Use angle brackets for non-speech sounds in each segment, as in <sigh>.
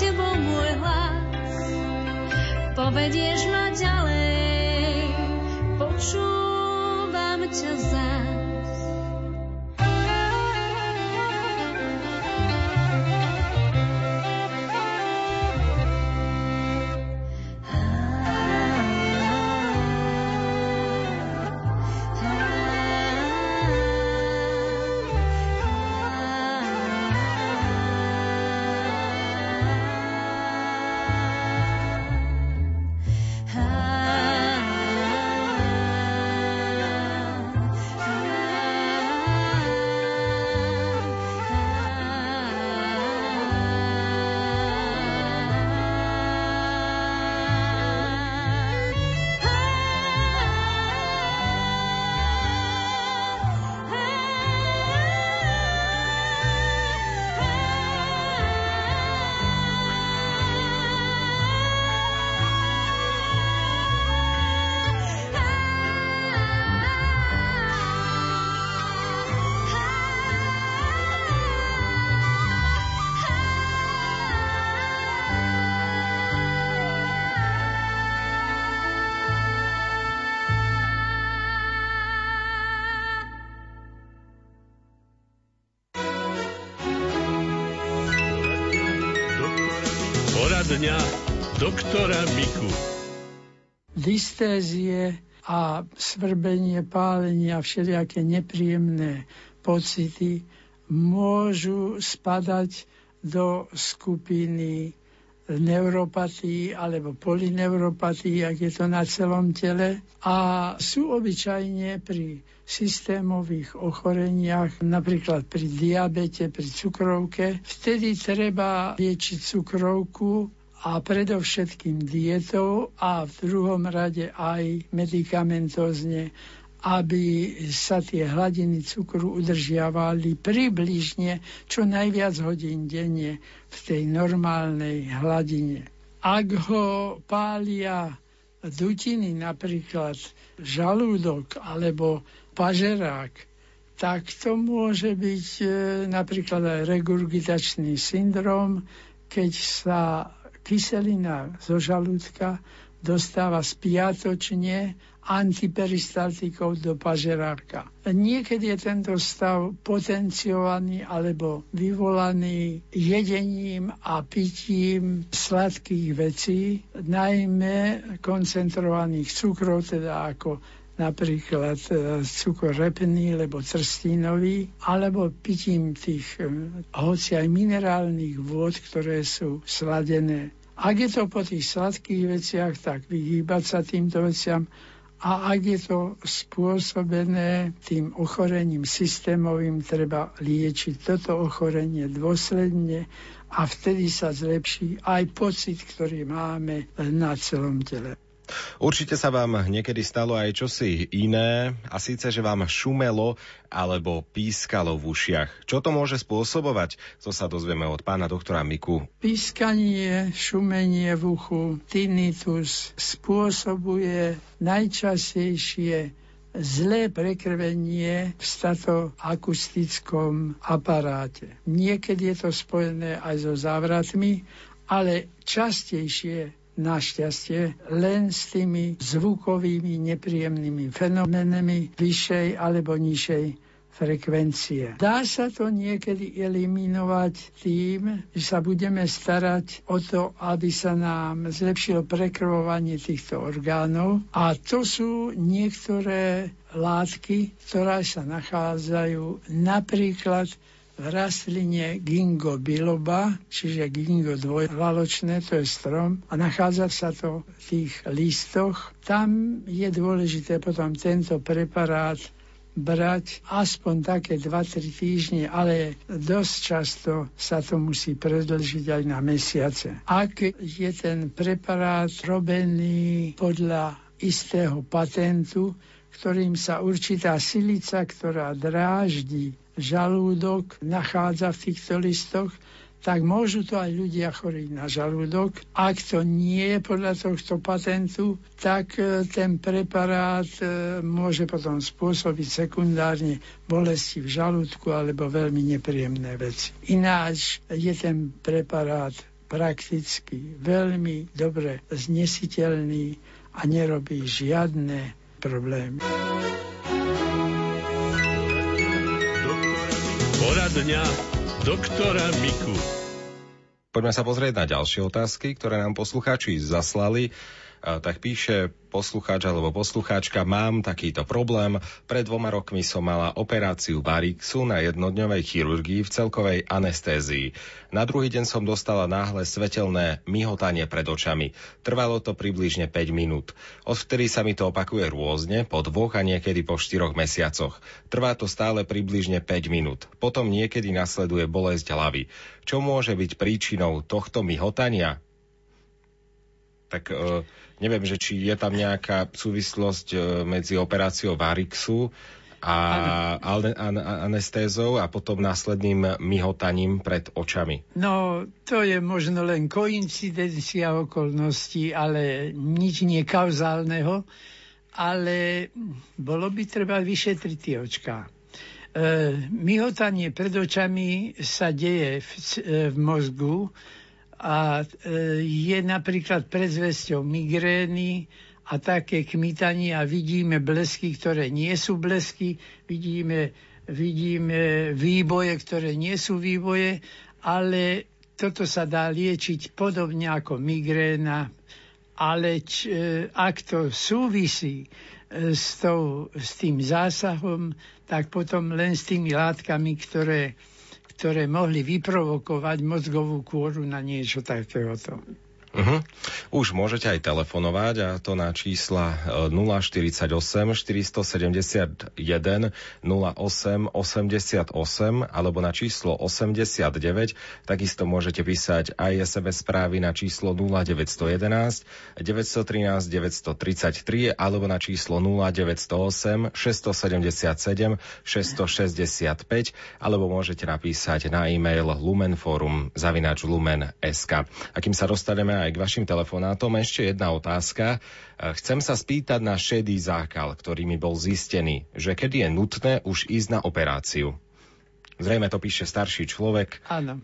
tebou môj hlas. Povedieš ma ďalej, počúvam ťa zás. Dňa doktora Miku. Dystézie a svrbenie, pálenie a všelijaké nepríjemné pocity môžu spadať do skupiny neuropatí alebo polineuropatí, ak je to na celom tele. A sú obyčajne pri systémových ochoreniach, napríklad pri diabete, pri cukrovke. Vtedy treba liečiť cukrovku a predovšetkým dietou a v druhom rade aj medicamentózne, aby sa tie hladiny cukru udržiavali približne čo najviac hodín denne v tej normálnej hladine. Ak ho pália dutiny, napríklad žalúdok alebo pažerák, tak to môže byť e, napríklad aj regurgitačný syndrom, keď sa kyselina zo žalúdka dostáva spiatočne antiperistaltikov do pažeráka. Niekedy je tento stav potenciovaný alebo vyvolaný jedením a pitím sladkých vecí, najmä koncentrovaných cukrov, teda ako napríklad e, cukor repný, lebo trstínový, alebo pitím tých e, hoci aj minerálnych vôd, ktoré sú sladené. Ak je to po tých sladkých veciach, tak vyhýbať sa týmto veciam a ak je to spôsobené tým ochorením systémovým, treba liečiť toto ochorenie dôsledne a vtedy sa zlepší aj pocit, ktorý máme na celom tele. Určite sa vám niekedy stalo aj čosi iné, a síce, že vám šumelo alebo pískalo v ušiach. Čo to môže spôsobovať? To sa dozvieme od pána doktora Miku. Pískanie, šumenie v uchu, tinnitus spôsobuje najčastejšie zlé prekrvenie v statoakustickom aparáte. Niekedy je to spojené aj so závratmi, ale častejšie našťastie len s tými zvukovými nepríjemnými fenoménami vyššej alebo nižšej frekvencie. Dá sa to niekedy eliminovať tým, že sa budeme starať o to, aby sa nám zlepšilo prekrvovanie týchto orgánov a to sú niektoré látky, ktoré sa nachádzajú napríklad v rastline Gingo biloba, čiže Gingo dvojvaločné, to je strom, a nachádza sa to v tých listoch. Tam je dôležité potom tento preparát brať aspoň také 2-3 týždne, ale dosť často sa to musí predlžiť aj na mesiace. Ak je ten preparát robený podľa istého patentu, ktorým sa určitá silica, ktorá dráždi žalúdok nachádza v týchto listoch, tak môžu to aj ľudia chorí na žalúdok. Ak to nie je podľa tohto patentu, tak e, ten preparát e, môže potom spôsobiť sekundárne bolesti v žalúdku alebo veľmi nepríjemné veci. Ináč je ten preparát prakticky veľmi dobre znesiteľný a nerobí žiadne problémy. Poradňa doktora Miku. Poďme sa pozrieť na ďalšie otázky, ktoré nám poslucháči zaslali tak píše poslucháč alebo poslucháčka, mám takýto problém. Pred dvoma rokmi som mala operáciu Barixu na jednodňovej chirurgii v celkovej anestézii. Na druhý deň som dostala náhle svetelné myhotanie pred očami. Trvalo to približne 5 minút. Odvtedy sa mi to opakuje rôzne, po dvoch a niekedy po štyroch mesiacoch. Trvá to stále približne 5 minút. Potom niekedy nasleduje bolesť hlavy. Čo môže byť príčinou tohto myhotania? Tak uh, Neviem, že či je tam nejaká súvislosť e, medzi operáciou Varixu a anestézou a potom následným myhotaním pred očami. No, to je možno len koincidencia okolností, ale nič nie kauzálneho, ale bolo by treba vyšetriť tie očká. E, myhotanie pred očami sa deje v, e, v mozgu, a e, je napríklad predzvesťou migrény a také kmitanie a vidíme blesky, ktoré nie sú blesky, vidíme, vidíme výboje, ktoré nie sú výboje, ale toto sa dá liečiť podobne ako migréna, ale č, e, ak to súvisí e, s, tou, s tým zásahom, tak potom len s tými látkami, ktoré ktoré mohli vyprovokovať mozgovú kôru na niečo takéhoto. Uh-huh. Už môžete aj telefonovať a to na čísla 048 471 08 88 alebo na číslo 89. Takisto môžete písať aj SMS správy na číslo 0911 913 933 alebo na číslo 0908 677 665 alebo môžete napísať na e-mail lumenforum zavinač lumen.sk. A kým sa dostaneme aj k vašim telefonátom. Ešte jedna otázka. E, chcem sa spýtať na šedý zákal, ktorý mi bol zistený, že kedy je nutné už ísť na operáciu. Zrejme to píše starší človek. Áno.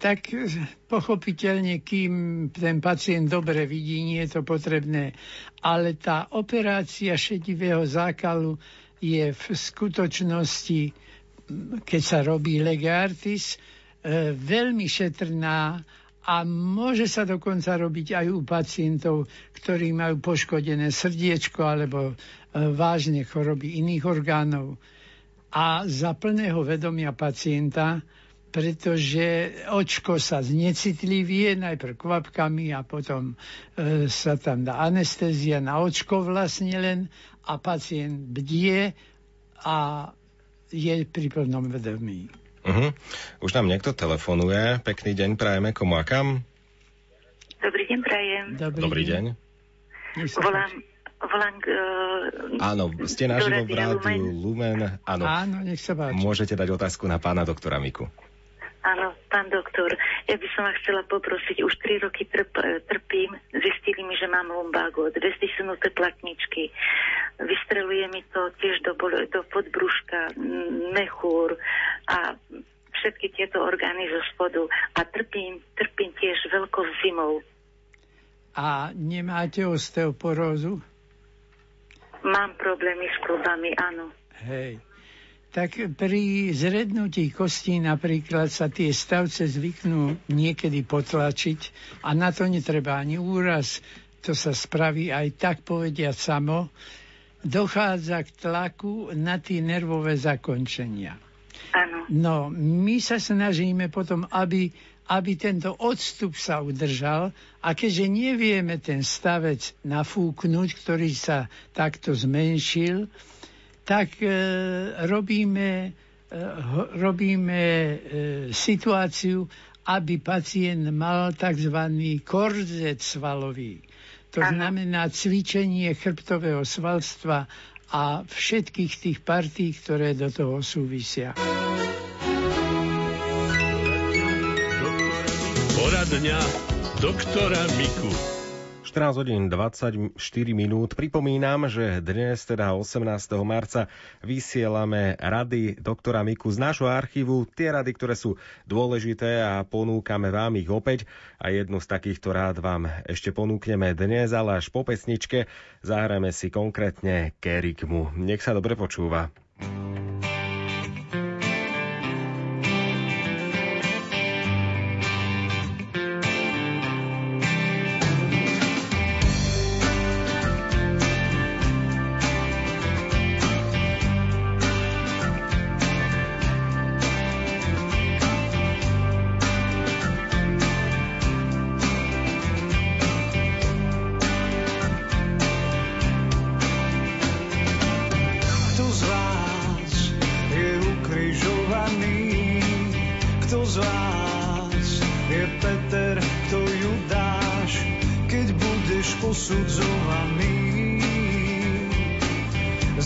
Tak e, pochopiteľne, kým ten pacient dobre vidí, nie je to potrebné. Ale tá operácia šedivého zákalu je v skutočnosti, keď sa robí legartis, e, veľmi šetrná a môže sa dokonca robiť aj u pacientov, ktorí majú poškodené srdiečko alebo e, vážne choroby iných orgánov. A za plného vedomia pacienta, pretože očko sa znecitlivie najprv kvapkami a potom e, sa tam dá anestézia na očko vlastne len a pacient bdie a je pri plnom vedomí. Uh-huh. Už nám niekto telefonuje. Pekný deň prajeme. Komu a kam? Dobrý deň, prajem. Dobrý, Dobrý deň. deň. Volám, volám uh, Áno, ste naživo v rádiu Lumen. Áno. Áno, nech sa páči. Môžete dať otázku na pána doktora Miku. Áno, pán doktor, ja by som vás chcela poprosiť, už 3 roky trp, trpím, zistili mi, že mám lumbago, dve stisnuté platničky, vystreluje mi to tiež do, do podbruška, mechúr a tieto orgány zo spodu a trpím, trpím tiež veľkou zimou. A nemáte osteoporózu? Mám problémy s klubami, áno. Hej tak pri zrednutí kostí napríklad sa tie stavce zvyknú niekedy potlačiť a na to netreba ani úraz, to sa spraví aj tak povediať samo, dochádza k tlaku na tie nervové zakončenia. No, my sa snažíme potom, aby, aby tento odstup sa udržal a keďže nevieme ten stavec nafúknuť, ktorý sa takto zmenšil, tak e, robíme, e, robíme e, situáciu, aby pacient mal tzv. korzet svalový. To Aha. znamená cvičenie chrbtového svalstva a všetkých tých partí, ktoré do toho súvisia. Poradňa doktora Miku. 14 hodín 24 minút. Pripomínam, že dnes, teda 18. marca, vysielame rady doktora Miku z nášho archívu. Tie rady, ktoré sú dôležité a ponúkame vám ich opäť. A jednu z takýchto rád vám ešte ponúkneme dnes, ale až po pesničke zahrajeme si konkrétne Kerikmu. Nech sa dobre počúva.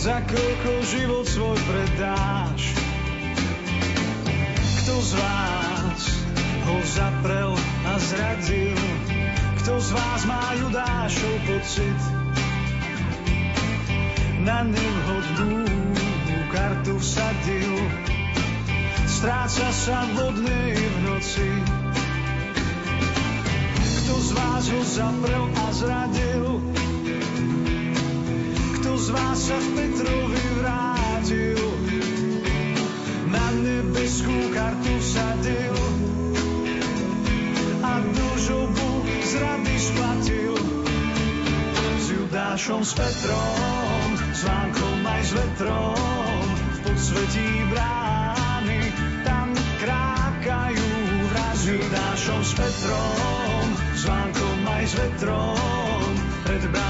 za koľko život svoj predáš. Kto z vás ho zaprel a zradil? Kto z vás má Judášov pocit? Na ním hodnú kartu vsadil, stráca sa vodný v noci. Kto z vás ho zaprel a zradil? z vás sa v Petrovi. Na nebeskú kartu sadil a dlžobu z rady splatil. S Judášom, s Petrom, s Vánkom aj s vetrom, v podsvetí brány tam krákajú vraz. S Judášom, s Petrom, s Vánkom aj s vetrom, pred brány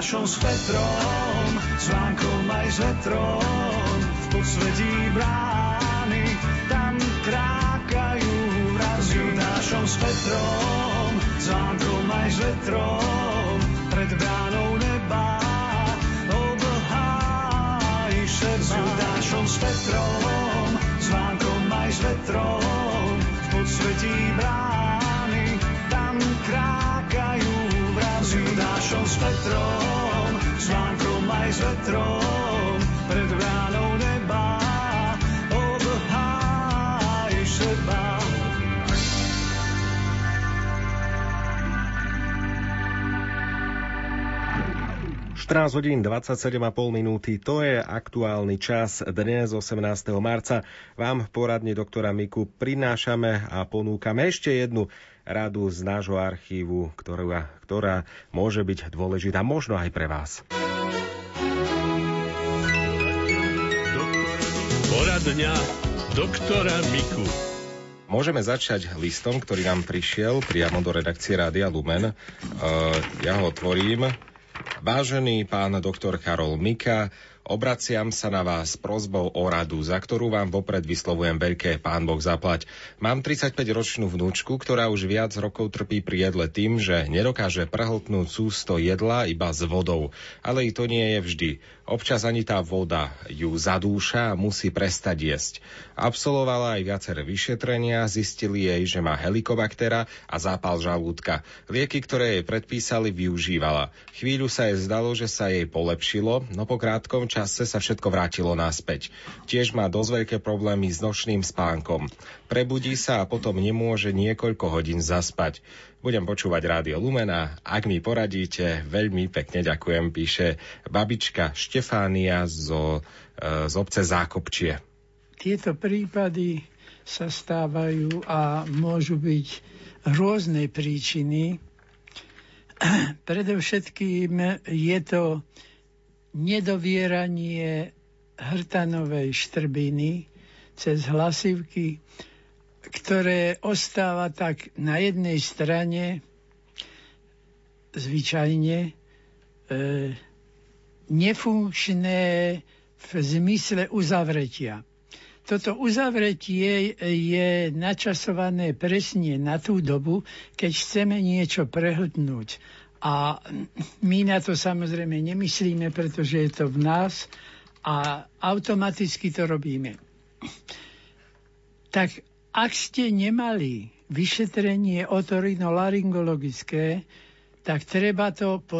našom s Petrom, s Vánkom aj s vetrom, v podsvetí brány, tam krákajú vraz Junášom s Petrom, s Vánkom aj s vetrom, pred bránou neba obhájiš seba. S Junášom s Petrom, s Vánkom aj s vetrom, v podsvetí brány, hodín 27,5 minúty, to je aktuálny čas. Dnes 18. marca vám v poradni doktora Miku prinášame a ponúkame ešte jednu radu z nášho archívu, ktorá, ktorá môže byť dôležitá možno aj pre vás. Poradňa doktora Miku. Môžeme začať listom, ktorý nám prišiel priamo do redakcie Rádia Lumen. Uh, ja ho otvorím. Vážený pán doktor Karol Mika, Obraciam sa na vás prozbou o radu, za ktorú vám vopred vyslovujem veľké pán Boh zaplať. Mám 35-ročnú vnúčku, ktorá už viac rokov trpí pri jedle tým, že nedokáže prehltnúť sústo jedla iba s vodou. Ale i to nie je vždy. Občas ani tá voda ju zadúša a musí prestať jesť. Absolvovala aj viaceré vyšetrenia, zistili jej, že má helikobaktera a zápal žalúdka. Lieky, ktoré jej predpísali, využívala. Chvíľu sa jej zdalo, že sa jej polepšilo, no po krátkom čase čase sa všetko vrátilo naspäť. Tiež má dosť veľké problémy s nočným spánkom. Prebudí sa a potom nemôže niekoľko hodín zaspať. Budem počúvať Rádio Lumena. Ak mi poradíte, veľmi pekne ďakujem, píše babička Štefánia zo, e, z obce Zákopčie. Tieto prípady sa stávajú a môžu byť rôzne príčiny. <clears throat> Predovšetkým je to nedovieranie hrtanovej štrbiny cez hlasivky, ktoré ostáva tak na jednej strane zvyčajne e, nefunkčné v zmysle uzavretia. Toto uzavretie je načasované presne na tú dobu, keď chceme niečo prehltnúť. A my na to samozrejme nemyslíme, pretože je to v nás a automaticky to robíme. Tak ak ste nemali vyšetrenie otorinolaryngologické, tak treba to pozrieť